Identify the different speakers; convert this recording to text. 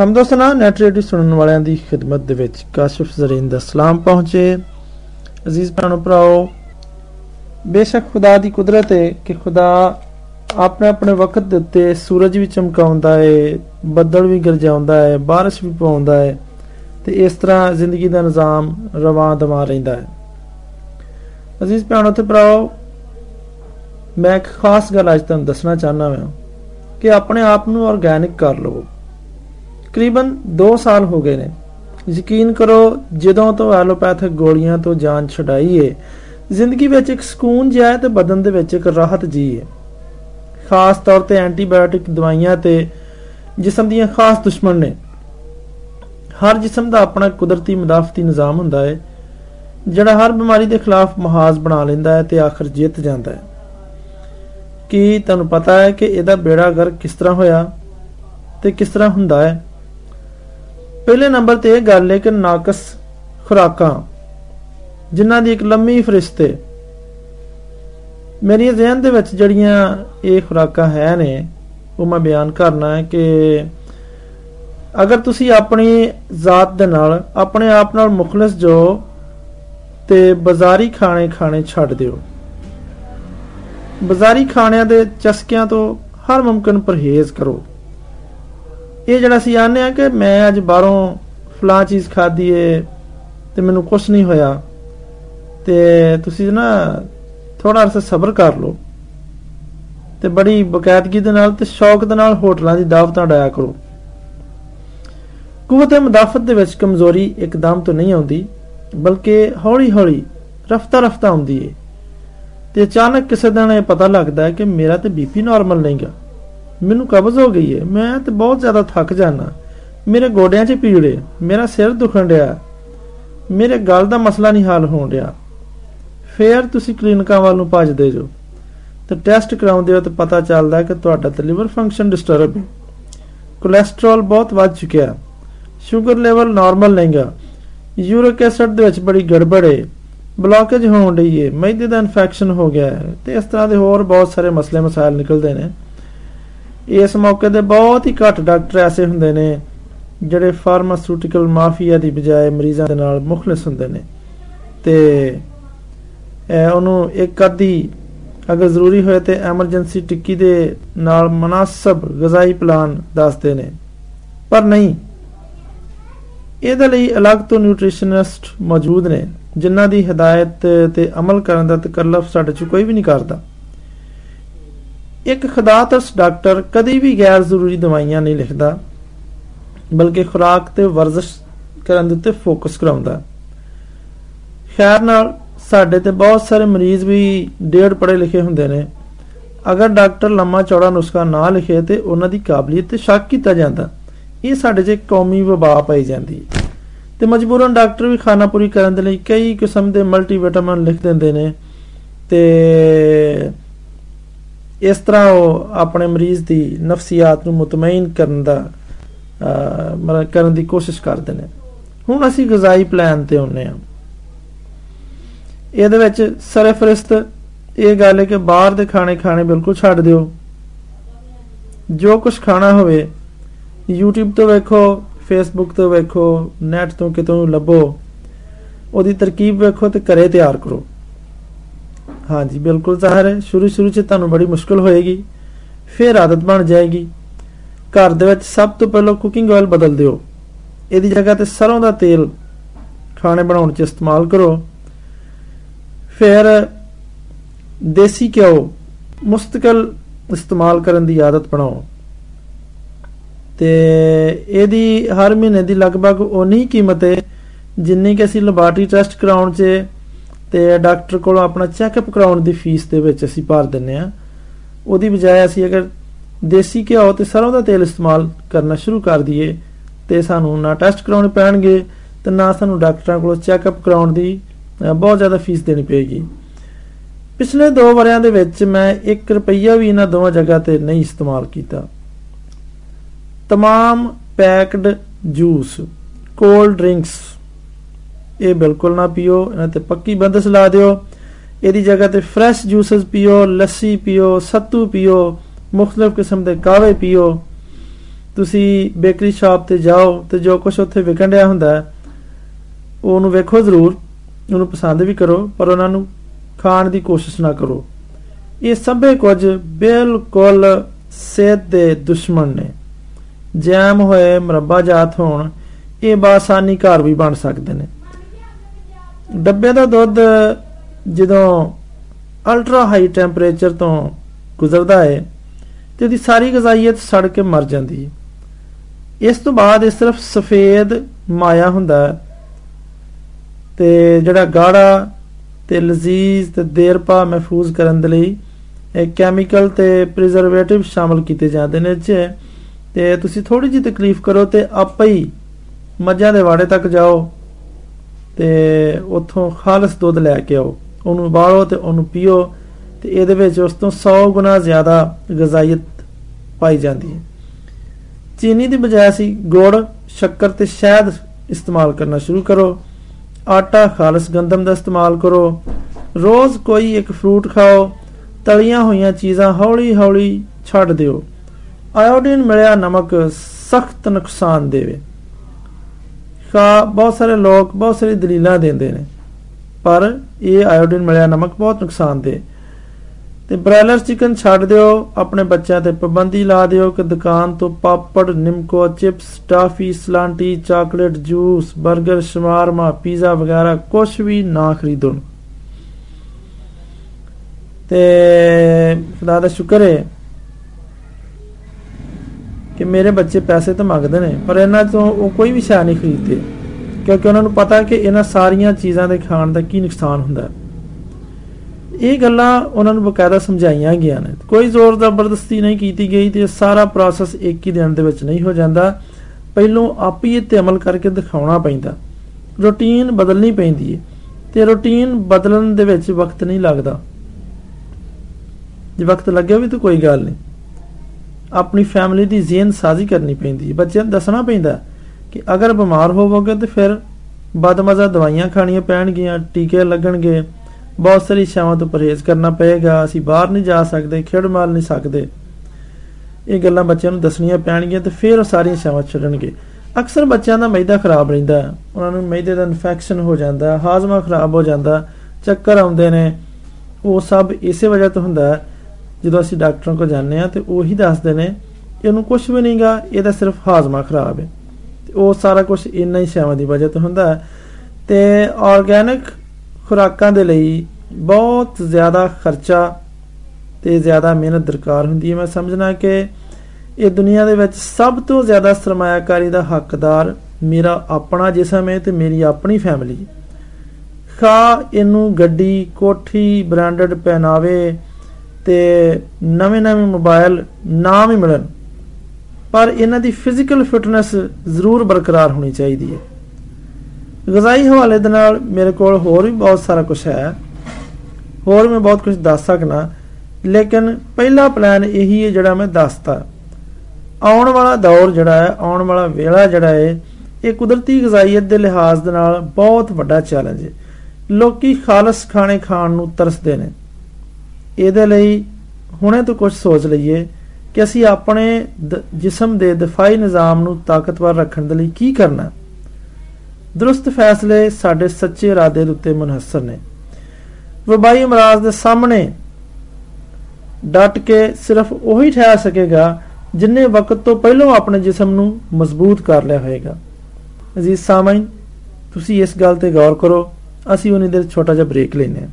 Speaker 1: ਹਮਦੋਸਨਾ net radio ਸੁਣਨ ਵਾਲਿਆਂ ਦੀ ਖਿਦਮਤ ਦੇ ਵਿੱਚ ਕਾਸ਼ਫ ਜ਼ਰੀਨ ਦਾ ਸਲਾਮ ਪਹੁੰਚੇ ਅਜ਼ੀਜ਼ ਭੈਣੋ ਭਰਾਓ ਬੇਸ਼ੱਕ ਖੁਦਾ ਦੀ ਕੁਦਰਤ ਹੈ ਕਿ ਖੁਦਾ ਆਪਣੇ ਆਪਣੇ ਵਕਤ ਦੇ ਉੱਤੇ ਸੂਰਜ ਵੀ ਚਮਕਾਉਂਦਾ ਹੈ ਬੱਦਲ ਵੀ ਗਰਜਾਉਂਦਾ ਹੈ بارش ਵੀ ਪਾਉਂਦਾ ਹੈ ਤੇ ਇਸ ਤਰ੍ਹਾਂ ਜ਼ਿੰਦਗੀ ਦਾ ਨਿਜ਼ਾਮ ਰਵਾਂ ਦਵਾ ਰਹਿੰਦਾ ਹੈ ਅਜ਼ੀਜ਼ ਭੈਣੋ ਤੇ ਭਰਾਓ ਮੈਂ ਇੱਕ ਖਾਸ ਗੱਲ ਅੱਜ ਤੁਹਾਨੂੰ ਦੱਸਣਾ ਚਾਹਨਾ ਹਾਂ ਕਿ ਆਪਣੇ ਆਪ ਨੂੰ ਆਰਗੈਨਿਕ ਕਰ ਲਵੋ ਤਕਰੀਬਨ 2 ਸਾਲ ਹੋ ਗਏ ਨੇ। ਯਕੀਨ ਕਰੋ, ਜਦੋਂ ਤੋਂ ਐਲੋਪੈਥਿਕ ਗੋਲੀਆਂ ਤੋਂ ਜਾਨ ਛਡਾਈ ਏ, ਜ਼ਿੰਦਗੀ ਵਿੱਚ ਇੱਕ ਸਕੂਨ ਜਿਹਾ ਤੇ ਬਦਨ ਦੇ ਵਿੱਚ ਇੱਕ ਰਾਹਤ ਜੀ ਹੈ ਖਾਸ ਤੌਰ ਤੇ ਐਂਟੀਬਾਇਓਟਿਕ ਦਵਾਈਆਂ ਤੇ ਜਿਸਮ ਦੀਆਂ ਖਾਸ ਦੁਸ਼ਮਣ ਨੇ। ਹਰ ਜਿਸਮ ਦਾ ਆਪਣਾ ਕੁਦਰਤੀ ਮਦਾਫਤੀ ਨਿਜ਼ਾਮ ਹੁੰਦਾ ਹੈ ਜਿਹੜਾ ਹਰ ਬਿਮਾਰੀ ਦੇ ਖਿਲਾਫ ਮਹਾਜ਼ ਬਣਾ ਲੈਂਦਾ ਹੈ ਤੇ ਆਖਰ ਜਿੱਤ ਜਾਂਦਾ ਹੈ ਕੀ ਤੁਹਾਨੂੰ ਪਤਾ ਹੈ ਕਿ ਇਹਦਾ ਬੇੜਾ ਗਰ ਕਿਸ ਤਰ੍ਹਾਂ ਹੋਇਆ ਤੇ ਕਿਸ ਤਰ੍ਹਾਂ ਹੁੰਦਾ ਹੈ ਪਹਿਲੇ ਨੰਬਰ ਤੇ ਇਹ ਗੱਲ ਹੈ ਕਿ ਨਾਕਸ ਖੁਰਾਕਾਂ, ਜਿਨ੍ਹਾਂ ਦੀ ਇੱਕ ਲੰਮੀ ਫਰਿਸ਼ਤ ਹੈ ਮੇਰੀ ਜ਼ਿਹਨ ਦੇ ਵਿੱਚ ਜਿਹੜੀਆਂ ਇਹ ਖੁਰਾਕਾਂ ਹੈ ਨੇ, ਉਹ ਮੈਂ ਬਿਆਨ ਕਰਨਾ ਹੈ ਕਿ ਅਗਰ ਤੁਸੀਂ ਆਪਣੀ ਜ਼ਾਤ ਦੇ ਨਾਲ, ਆਪਣੇ ਆਪ ਨਾਲ ਮੁਖਲਸ ਜੋ, ਤੇ ਬਾਜ਼ਾਰੀ ਖਾਣੇ ਖਾਣੇ ਛੱਡ ਦਿਓ। ਬਾਜ਼ਾਰੀ ਖਾਣਿਆਂ ਦੇ ਚਸਕਿਆਂ ਤੋਂ ਹਰ ਮੁਮਕਨ ਪਰਹੇਜ਼ ਕਰੋ। ਇਹ ਜਿਹੜਾ ਸੀ ਆਨੇ ਆ ਕਿ ਮੈਂ ਅੱਜ ਬਾਹਰੋਂ ਫਲਾਂ ਚੀਜ਼ ਖਾਧੀ ਏ ਤੇ ਮੈਨੂੰ ਕੁਝ ਨਹੀਂ ਹੋਇਆ ਤੇ ਤੁਸੀਂ ਨਾ ਥੋੜਾ ਅਰਸਾ ਸਬਰ ਕਰ ਲਓ ਤੇ ਬੜੀ ਬਕਾਇਦਗੀ ਦੇ ਨਾਲ ਤੇ ਸ਼ੌਕ ਦੇ ਨਾਲ ਹੋਟਲਾਂ ਦੀ ਦਾਵਤਾਂ ਡਾਇਆ ਕਰੋ। ਕੁਵਤ ਮਦਾਫਤ ਦੇ ਵਿੱਚ ਕਮਜ਼ੋਰੀ ਇੱਕਦਮ ਤੋਂ ਨਹੀਂ ਆਉਂਦੀ, ਬਲਕਿ ਹੌਲੀ-ਹੌਲੀ ਰਫਤਾ-ਰਫਤਾ ਆਉਂਦੀ ਏ ਤੇ ਅਚਾਨਕ ਕਿਸੇ ਦਿਨ ਇਹ ਪਤਾ ਲੱਗਦਾ ਹੈ ਕਿ ਮੇਰਾ ਤੇ ਬੀਪੀ ਨਾਰਮਲ ਨਹੀਂਗਾ ਮੈਨੂੰ ਕਬਜ਼ ਹੋ ਗਈ ਹੈ ਮੈਂ ਤੇ ਬਹੁਤ ਜ਼ਿਆਦਾ ਥੱਕ ਜਾਣਾ ਮੇਰੇ ਗੋਡਿਆਂ 'ਚ ਪੀੜ ਹੈ ਮੇਰਾ ਸਿਰ ਦੁਖਣ ਰਿਹਾ ਮੇਰੇ ਗਲ ਦਾ ਮਸਲਾ ਨਹੀਂ ਹੱਲ ਹੋਣ ਰਿਹਾ ਫੇਰ ਤੁਸੀਂ ਕਲੀਨਿਕਾਂ ਵੱਲ ਨੂੰ ਭੱਜਦੇ ਜੋ। ਤੇ ਟੈਸਟ ਕਰਾਉਂਦੇ ਹੋ ਤੇ ਪਤਾ ਚੱਲਦਾ ਹੈ ਕਿ ਤੁਹਾਡਾ ਤੇ ਲਿਵਰ ਫੰਕਸ਼ਨ ਡਿਸਟਰਬ ਹੈ ਕੋਲੇਸਟ੍ਰੋਲ ਬਹੁਤ ਵੱਧ ਚੁੱਕਿਆ। ਸ਼ੂਗਰ ਲੈਵਲ ਨਾਰਮਲ ਨਹੀਂਗਾ ਯੂਰਿਕ ਐਸਿਡ ਦੇ ਵਿੱਚ ਬੜੀ ਗੜਬੜ ਹੈ ਬਲੌਕੇਜ ਹੋਣ ਰਹੀ ਹੈ ਮੈਦੇ ਦਾ ਇਨਫੈਕਸ਼ਨ ਹੋ ਗਿਆ ਹੈ ਤੇ ਇਸ ਤਰ੍ਹਾਂ ਦੇ ਹੋਰ ਬਹੁਤ ਸਾਰੇ ਮਸਲੇ ਮਸਾਇਲ ਨਿਕਲਦੇ ਨੇ। ਇਸ ਮੌਕੇ ਤੇ ਬਹੁਤ ਹੀ ਘੱਟ ਡਾਕਟਰ ਐਸੇ ਹੁੰਦੇ ਨੇ, ਜਿਹੜੇ ਫਾਰਮਾਸਿਊਟੀਕਲ ਮਾਫੀਆ ਦੀ ਬਜਾਏ ਮਰੀਜ਼ਾਂ ਦੇ ਨਾਲ ਮੁਖਲਸ ਹੁੰਦੇ ਨੇ। ਤੇ ਉਹਨੂੰ ਇੱਕ ਅੱਧੀ ਅਗਰ ਜ਼ਰੂਰੀ ਹੋਏ ਤੇ ਐਮਰਜੈਂਸੀ ਟਿੱਕੀ ਦੇ ਨਾਲ ਮناسب ਗਜ਼ਾਈ ਪਲਾਨ ਦੱਸਦੇ ਨੇ। ਪਰ ਨਹੀਂ, ਇਹਦੇ ਲਈ ਅਲੱਗ ਤੋਂ ਨਿਊਟ੍ਰੀਸ਼ਨਿਸਟ ਮੌਜੂਦ ਨੇ, ਜਿਨ੍ਹਾਂ ਦੀ ਹਦਾਇਤ ਤੇ ਅਮਲ ਕਰਨ ਦਾ ਤਕੱਲਫ ਸਾਡੇ 'ਚ ਕੋਈ ਵੀ ਨਹੀਂ ਕਰਦਾ। ਇੱਕ ਖੁਦਾਤਰਸ ਡਾਕਟਰ ਕਦੀ ਵੀ ਗੈਰ ਜ਼ਰੂਰੀ ਦਵਾਈਆਂ ਨਹੀਂ ਲਿਖਦਾ, ਬਲਕਿ ਖੁਰਾਕ ਤੇ ਵਰਜ਼ਸ਼ ਕਰਨ ਦੇ ਉੱਤੇ ਫੋਕਸ ਕਰਾਉਂਦਾ। ਖੈਰ ਨਾਲ, ਸਾਡੇ ਤੇ ਬਹੁਤ ਸਾਰੇ ਮਰੀਜ਼ ਵੀ ਡੇਢ ਪੜੇ ਲਿਖੇ ਹੁੰਦੇ ਨੇ। ਅਗਰ ਡਾਕਟਰ ਲੰਮਾ ਚੌੜਾ ਨੁਸਖਾ ਨਾ ਲਿਖੇ ਤੇ ਉਹਨਾਂ ਦੀ ਕਾਬਲੀਅਤ ਤੇ ਸ਼ੱਕ ਕੀਤਾ ਜਾਂਦਾ, ਇਹ ਸਾਡੇ 'ਚ ਕੌਮੀ ਵਬਾ ਪਾਈ ਜਾਂਦੀ ਤੇ ਮਜਬੂਰਨ ਡਾਕਟਰ ਵੀ ਖਾਣਾ ਪੂਰੀ ਕਰਨ ਦੇ ਲਈ ਕਈ ਕਿਸਮ ਦੇ ਮਲਟੀਵਿਟਾਮਿਨ ਲਿਖ ਦਿੰਦੇ ਨੇ ਤੇ ਇਸ ਤਰ੍ਹਾਂ ਉਹ ਆਪਣੇ ਮਰੀਜ਼ ਦੀ ਨਫਸੀਆਤ ਨੂੰ ਮੁਤਮਈਨ ਕਰਨ ਦਾ ਮਤਲਬ ਕਰਨ ਦੀ ਕੋਸ਼ਿਸ਼ ਕਰਦੇ ਨੇ। ਹੁਣ ਅਸੀਂ ਗਜ਼ਾਈ ਪਲਾਨ ਤੇ ਹੁੰਨੇ ਆ ਇਹਦੇ ਵਿੱਚ ਸਰਫਰਿਸਤ ਇਹ ਗੱਲ ਹੈ ਕਿ ਬਾਹਰ ਦੇ ਖਾਣੇ ਖਾਣੇ ਬਿਲਕੁਲ ਛੱਡ ਦਿਓ। ਜੋ ਕੁਝ ਖਾਣਾ ਹੋਵੇ, YouTube ਤੋਂ ਵੇਖੋ, Facebook ਤੋਂ ਵੇਖੋ ਨੈਟ ਤੋਂ ਕਿਤੋਂ ਲੱਭੋ, ਉਹਦੀ ਤਰਕੀਬ ਵੇਖੋ ਤੇ ਘਰੇ ਤਿਆਰ ਕਰੋ। ਹਾਂਜੀ, ਬਿਲਕੁਲ ਜ਼ਾਹਰ ਹੈ। ਸ਼ੁਰੂ ਸ਼ੁਰੂ 'ਚ ਤੁਹਾਨੂੰ ਬੜੀ ਮੁਸ਼ਕਲ ਹੋਏਗੀ, ਫਿਰ ਆਦਤ ਬਣ ਜਾਏਗੀ। ਘਰ ਦੇ ਵਿੱਚ ਸਭ ਤੋਂ ਪਹਿਲਾਂ ਕੁਕਿੰਗ ਆਇਲ ਬਦਲ ਦਿਓ। ਇਹਦੀ ਜਗ੍ਹਾ ਤੇ ਸਰੋਂ ਦਾ ਤੇਲ ਖਾਣੇ ਬਣਾਉਣ 'ਚ ਇਸਤੇਮਾਲ ਕਰੋ। ਫਿਰ ਦੇਸੀ ਘਿਓ ਮੁਸਤਕਲ ਇਸਤੇਮਾਲ ਕਰਨ ਦੀ ਆਦਤ ਬਣਾਓ। ਤੇ ਇਹਦੀ ਹਰ ਮਹੀਨੇ ਦੀ ਲਗਭਗ ਉਨੀ ਕੀਮਤ ਹੈ ਜਿੰਨੀ ਕਿ ਅਸੀਂ ਲੈਬਾਰਟਰੀ ਟੈਸਟ ਕਰਾਉਣ 'ਚ ਤੇ ਡਾਕਟਰ ਕੋਲੋਂ ਆਪਣਾ ਚੈੱਕਅਪ ਕਰਾਉਣ ਦੀ ਫੀਸ ਦੇ ਵਿੱਚ ਅਸੀਂ ਭਰ ਦਿੰਨੇ ਆ ਉਹਦੀ ਬਜਾਏ ਅਸੀਂ ਅਗਰ ਦੇਸੀ ਘਿਓ ਤੇ ਸਰੋਂ ਦਾ ਤੇਲ ਇਸਤੇਮਾਲ ਕਰਨਾ ਸ਼ੁਰੂ ਕਰ ਦਈਏ ਤੇ ਸਾਨੂੰ ਨਾ ਟੈਸਟ ਕਰਾਉਣੇ ਪੈਣਗੇ ਤੇ ਨਾ ਸਾਨੂੰ ਡਾਕਟਰਾਂ ਕੋਲੋਂ ਚੈੱਕਅਪ ਕਰਾਉਣ ਦੀ ਬਹੁਤ ਜ਼ਿਆਦਾ ਫੀਸ ਦੇਣੀ ਪਏਗੀ ਪਿਛਲੇ 2 ਵਰਿਆਂ ਦੇ ਵਿੱਚ ਮੈਂ 1 ਰੁਪਈਆ ਵੀ ਇਹਨਾਂ ਦੋਵਾਂ ਜਗ੍ਹਾ ਤੇ ਨਹੀਂ ਇਸਤੇਮਾਲ ਕੀਤਾ तमाम ਪੈਕਡ ਜੂਸ ਕੋਲਡ ਡਰਿੰਕਸ ਇਹ ਬਿਲਕੁਲ ਨਾ ਪੀਓ, ਇਹਨਾਂ ਤੇ ਪੱਕੀ ਬੰਦਸ਼ ਲਾ ਦਿਓ। ਇਹਦੀ ਜਗ੍ਹਾ ਤੇ ਫਰੈਸ਼ ਜੂਸਸ ਪੀਓ, ਲੱਸੀ ਪੀਓ, ਸੱਤੂ ਪੀਓ ਮੁxtਲਫ ਕਿਸਮ ਦੇ ਕਾਵੇ ਪੀਓ। ਤੁਸੀਂ ਬੇਕਰੀ ਸ਼ਾਪ ਤੇ ਜਾਓ ਤੇ ਜੋ ਕੁਝ ਉੱਥੇ ਵਿਕਣ ਰਿਹਾ ਹੁੰਦਾ, ਉਹਨੂੰ ਵੇਖੋ ਜ਼ਰੂਰ, ਉਹਨੂੰ ਪਸੰਦ ਵੀ ਕਰੋ, ਪਰ ਉਹਨਾਂ ਨੂੰ ਖਾਣ ਦੀ ਕੋਸ਼ਿਸ਼ ਨਾ ਕਰੋ। ਇਹ ਸਭੇ ਕੁਝ ਬਿਲਕੁਲ ਸਿਹਤ ਦੇ ਦੁਸ਼ਮਣ ਨੇ। ਜੈਮ ਹੋਏ ਮਰੱਬਾ ਜਾਤ ਹੋਣ, ਇਹ ਬਾਸਾਨੀ ਘਰ ਵੀ ਬਣ ਸਕਦੇ ਨੇ। ਡੱਬੇ ਦਾ ਦੁੱਧ ਜਦੋਂ ਅਲਟਰਾ ਹਾਈ ਟੈਂਪਰੇਚਰ ਤੋਂ ਗੁਜ਼ਰਦਾ ਹੈ ਤੇ ਉਹਦੀ ਸਾਰੀ ਗਜ਼ਾਈਅਤ ਸੜ ਕੇ ਮਰ ਜਾਂਦੀ ਹੈ। ਇਸ ਤੋਂ ਬਾਅਦ ਇਹ ਸਿਰਫ ਸਫੇਦ ਮਾਇਆ ਹੁੰਦਾ ਹੈ ਤੇ ਜਿਹੜਾ ਗਾੜਾ ਤੇ ਲਜ਼ੀਜ਼ ਤੇ ਦੇਰ ਪਾ ਮਹਿਫੂਜ਼ ਕਰਨ ਦੇ ਲਈ ਇਹ ਕੈਮੀਕਲ ਤੇ ਪ੍ਰੀਜ਼ਰਵੇਟਿਵ ਸ਼ਾਮਲ ਕੀਤੇ ਜਾਂਦੇ ਨੇ ਚ ਤੇ ਤੁਸੀਂ ਥੋੜੀ ਜਿਹੀ ਤਕਲੀਫ ਕਰੋ ਤੇ ਆਪੇ ਹੀ ਮੱਝਾਂ ਦੇ ਵਾੜੇ ਤੱਕ ਜਾਓ। ਤੇ ਉੱਥੋਂ ਖਾਲਸ ਦੁੱਧ ਲੈ ਕੇ ਆਓ। ਉਹਨੂੰ ਉਬਾਲੋ ਤੇ ਉਹਨੂੰ ਪੀਓ ਤੇ ਇਹਦੇ ਵਿੱਚ ਉਸ ਤੋਂ 100 ਗੁਣਾ ਜ਼ਿਆਦਾ ਗਜ਼ਾਇਤ ਪਾਈ ਜਾਂਦੀ ਹੈ। ਚੀਨੀ ਦੀ ਬਜਾਏ ਸੀ ਗੁੜ, ਸ਼ੱਕਰ ਤੇ ਸ਼ਹਿਦ ਇਸਤੇਮਾਲ ਕਰਨਾ ਸ਼ੁਰੂ ਕਰੋ। ਆਟਾ, ਖਾਲਸ ਗੰਦਮ ਦਾ ਇਸਤੇਮਾਲ ਕਰੋ। ਰੋਜ਼ ਕੋਈ ਇੱਕ ਫਰੂਟ ਖਾਓ, ਤਲੀਆਂ ਹੋਈਆਂ ਚੀਜ਼ਾਂ ਹੌਲੀ-ਹੌਲੀ ਛੱਡ ਦਿਓ। ਆਇਓਡੀਨ ਮਿਲਿਆ ਨਮਕ ਸਖਤ ਨੁਕਸਾਨ ਦੇਵੇ। ਖਾ ਬਹੁਤ ਸਾਰੇ ਲੋਕ ਬਹੁਤ ਸਾਰੀ ਦਲੀਲਾਂ ਦਿੰਦੇ ਨੇ। ਪਰ ਇਹ ਆਇਓਡੀਨ ਮਿਲਿਆ ਨਮਕ ਬਹੁਤ ਨੁਕਸਾਨ ਦੇ। ਤੇ ਬ੍ਰਾਇਲਰ ਚਿਕਨ ਛੱਡ ਦਿਓ, ਆਪਣੇ ਬੱਚਿਆਂ ਤੇ ਪਾਬੰਦੀ ਲਾ ਦਿਓ, ਕਿ ਦੁਕਾਨ ਤੋਂ ਪਾਪੜ, ਨਿਮਕੋ, ਚਿਪਸ, ਟਾਫੀ, ਸਲਾਂਟੀ, ਚਾਕਲੇਟ, ਜੂਸ 버ਗਰ ਸ਼ਮਾਰਮਾ, ਪੀਜ਼ਾ ਵਗੈਰਾ ਕੁਝ ਵੀ ਨਾ ਖਰੀਦੋ ਤੇ ਖੁਦਾ ਦਾ ਸ਼ੁਕਰ ਹੈ ਕਿ ਮੇਰੇ ਬੱਚੇ ਪੈਸੇ ਤਾਂ ਮੰਗਦੇ ਨੇ, ਪਰ ਇਹਨਾਂ ਤੋਂ ਉਹ ਕੋਈ ਵੀ ਸ਼ੈ ਨਹੀਂ ਖਰੀਦਦੇ। ਕਿਉਂਕਿ ਉਹਨਾਂ ਨੂੰ ਪਤਾ ਕਿ ਇਹਨਾਂ ਸਾਰੀਆਂ ਚੀਜ਼ਾਂ ਦੇ ਖਾਣ ਦਾ ਕੀ ਨੁਕਸਾਨ ਹੁੰਦਾ ਇਹ ਗੱਲਾਂ ਉਹਨਾਂ ਨੂੰ ਬਕਾਇਦਾ ਸਮਝਾਈਆਂ ਗਈਆਂ ਨੇ। ਕੋਈ ਜ਼ੋਰ ਜ਼ਬਰਦਸਤੀ ਨਹੀਂ ਕੀਤੀ ਗਈ ਤੇ ਸਾਰਾ ਪ੍ਰੋਸੈਸ ਇੱਕ ਹੀ ਦਿਨ ਦੇ ਵਿੱਚ ਨਹੀਂ ਹੋ ਜਾਂਦਾ। ਪਹਿਲੋਂ ਆਪ ਹੀ ਇਹ ਤੇ ਅਮਲ ਕਰਕੇ ਦਿਖਾਉਣਾ ਪੈਂਦਾ। ਰੁਟੀਨ ਬਦਲਣੀ ਪੈਂਦੀ ਹੈ ਤੇ ਰੁਟੀਨ ਬਦਲਣ ਦੇ ਵਿੱਚ ਵਕਤ ਨਹੀਂ ਲੱਗਦਾ। ਜੇ ਵਕਤ ਲੱਗਿਆ ਵੀ ਤਾਂ ਕੋਈ ਗੱਲ ਨਹੀਂ। ਆਪਣੀ ਫੈਮਿਲੀ ਦੀ ਜ਼ੇਨ ਸਾਜ਼ੀ ਕਰਨੀ ਪੈਂਦੀ ਹੈ। ਬੱਚਿਆਂ ਨੂੰ ਦੱਸਣਾ ਪੈਂਦਾ ਕਿ ਅਗਰ ਬਿਮਾਰ ਹੋਵੋਗੇ ਤੇ ਫਿਰ ਬਦਮਜ਼ਾ ਦਵਾਈਆਂ ਖਾਣੀਆਂ ਪੈਣਗੀਆਂ, ਟੀਕੇ ਲੱਗਣਗੇ। ਬਹੁਤ ਸਾਰੀ ਸ਼ਾਵਾਂ ਤੋਂ ਪਰਹੇਜ਼ ਕਰਨਾ ਪਏਗਾ। ਅਸੀਂ ਬਾਹਰ ਨਹੀਂ ਜਾ ਸਕਦੇ, ਖੇਡ ਮਾਲ ਨਹੀਂ ਸਕਦੇ। ਇਹ ਗੱਲਾਂ ਬੱਚਿਆਂ ਨੂੰ ਦੱਸਣੀਆਂ ਪੈਣਗੀਆਂ ਤੇ ਫਿਰ ਉਹ ਸਾਰੀਆਂ ਸ਼ਾਵਾਂ ਛੱਡਣਗੇ। ਅਕਸਰ ਬੱਚਿਆਂ ਦਾ ਮੈਦਾ ਖਰਾਬ ਰਹਿੰਦਾ ਹੈ। ਉਹਨਾਂ ਨੂੰ ਮੈਦੇ ਦਾ ਇਨਫੈਕਸ਼ਨ ਹੋ ਜਾਂਦਾ, ਹਾਜ਼ਮਾ ਖਰਾਬ ਹੋ ਜਾਂਦਾ, ਚੱਕਰ ਆਉਂਦੇ ਨੇ। ਉਹ ਸਭ ਇਸੇ ਵਜ੍ਹਾ ਤੋਂ ਹੁੰਦਾ ਹੈ ਜਦੋਂ ਅਸੀਂ ਡਾਕਟਰਾਂ ਕੋਲ ਜਾਂਦੇ ਆ ਤੇ ਉਹੀ ਦੱਸਦੇ ਨੇ ਇਹਨੂੰ ਕੁਝ ਵੀ ਨਹੀਂਗਾ ਇਹਦਾ ਸਿਰਫ ਹਾਜ਼ਮਾ ਖਰਾਬ ਹੈ। ਤੇ ਉਹ ਸਾਰਾ ਕੁਝ ਇੰਨਾ ਹੀ ਸ਼ਾਵਾਂ ਦੀ ਵਜ੍ਹਾ ਤੋਂ ਹੁੰਦਾ ਹੈ। ਤੇ ਆਰਗੈਨਿਕ ਖੁਰਾਕਾਂ ਦੇ ਲਈ ਬਹੁਤ ਜ਼ਿਆਦਾ ਖਰਚਾ ਤੇ ਜ਼ਿਆਦਾ ਮਿਹਨਤ ਦਰਕਾਰ ਹੁੰਦੀ ਹੈ। ਮੈਂ ਸਮਝਣਾ ਕਿ ਇਹ ਦੁਨੀਆ ਦੇ ਵਿੱਚ ਸਭ ਤੋਂ ਜ਼ਿਆਦਾ ਸਰਮਾਇਆਕਾਰੀ ਦਾ ਹੱਕਦਾਰ ਮੇਰਾ ਆਪਣਾ ਜਿਸਮ ਹੈ ਤੇ ਮੇਰੀ ਆਪਣੀ ਫੈਮਿਲੀ ਖਾ, ਇਹਨੂੰ ਗੱਡੀ, ਕੋਠੀ ਬ੍ਰਾਂਡਡ ਪਹਿਨਾਵੇ ਤੇ ਨਵੇਂ-ਨਵੇਂ ਮੋਬਾਈਲ ਨਾ ਵੀ ਮਿਲਣ। ਪਰ ਇਹਨਾਂ ਦੀ ਫਿਜ਼ੀਕਲ ਫਿਟਨੈਸ ਜ਼ਰੂਰ ਬਰਕਰਾਰ ਹੋਣੀ ਚਾਹੀਦੀ ਹੈ। ਗਜ਼ਾਈ ਹਵਾਲੇ ਦੇ ਨਾਲ ਮੇਰੇ ਕੋਲ ਹੋਰ ਵੀ ਬਹੁਤ ਸਾਰਾ ਕੁਝ ਹੈ। ਹੋਰ ਮੈਂ ਬਹੁਤ ਕੁਝ ਦੱਸ ਸਕਣਾ ਲੇਕਿਨ ਪਹਿਲਾ ਪਲਾਨ ਇਹੀ ਹੈ ਜਿਹੜਾ ਮੈਂ ਦੱਸਤਾ। ਆਉਣ ਵਾਲਾ ਦੌਰ ਜਿਹੜਾ ਹੈ, ਆਉਣ ਵਾਲਾ ਵੇਲਾ ਜਿਹੜਾ ਹੈ, ਇਹ ਕੁਦਰਤੀ ਗਜ਼ਾਈਅਤ ਦੇ ਲਿਹਾਜ਼ ਦੇ ਨਾਲ ਬਹੁਤ ਵੱਡਾ ਚੈਲੰਜ ਹੈ। ਲੋਕੀ ਖਾਲਸ ਖਾਣੇ ਖਾਣ ਨੂੰ ਤਰਸਦੇ ਨੇ। ਇਹਦੇ ਲਈ ਹੁਣੇ ਤੋਂ ਕੁਝ ਸੋਚ ਲਈਏ ਕਿ ਅਸੀਂ ਆਪਣੇ ਜਿਸਮ ਦੇ ਦਫਾਈ ਨਿਜ਼ਾਮ ਨੂੰ ਤਾਕਤਵਰ ਰੱਖਣ ਦੇ ਲਈ ਕੀ ਕਰਨਾ। ਦਰੁਸਤ ਫੈਸਲੇ ਸਾਡੇ ਸੱਚੇ ਇਰਾਦੇ ਦੇ ਉੱਤੇ ਮਨਹਸਰ ਨੇ। ਵਬਾਈ ਅਮਰਾਜ਼ ਦੇ ਸਾਹਮਣੇ ਡਟ ਕੇ ਸਿਰਫ ਉਹੀ ਠਹਿਰ ਸਕੇਗਾ ਜਿੰਨੇ ਵਕਤ ਤੋਂ ਪਹਿਲਾਂ ਆਪਣੇ ਜਿਸਮ ਨੂੰ ਮਜ਼ਬੂਤ ਕਰ ਲਿਆ ਹੋਵੇਗਾ ਅਜ਼ੀਜ਼ ਸਾਮਈਨ ਤੁਸੀਂ ਇਸ ਗੱਲ ਤੇ ਗੌਰ ਕਰੋ, ਅਸੀਂ ਉਹਨੀ ਦੇਰ ਛੋਟਾ ਜਿਹਾ ਬ੍ਰੇਕ ਲੈਨੇ ਆ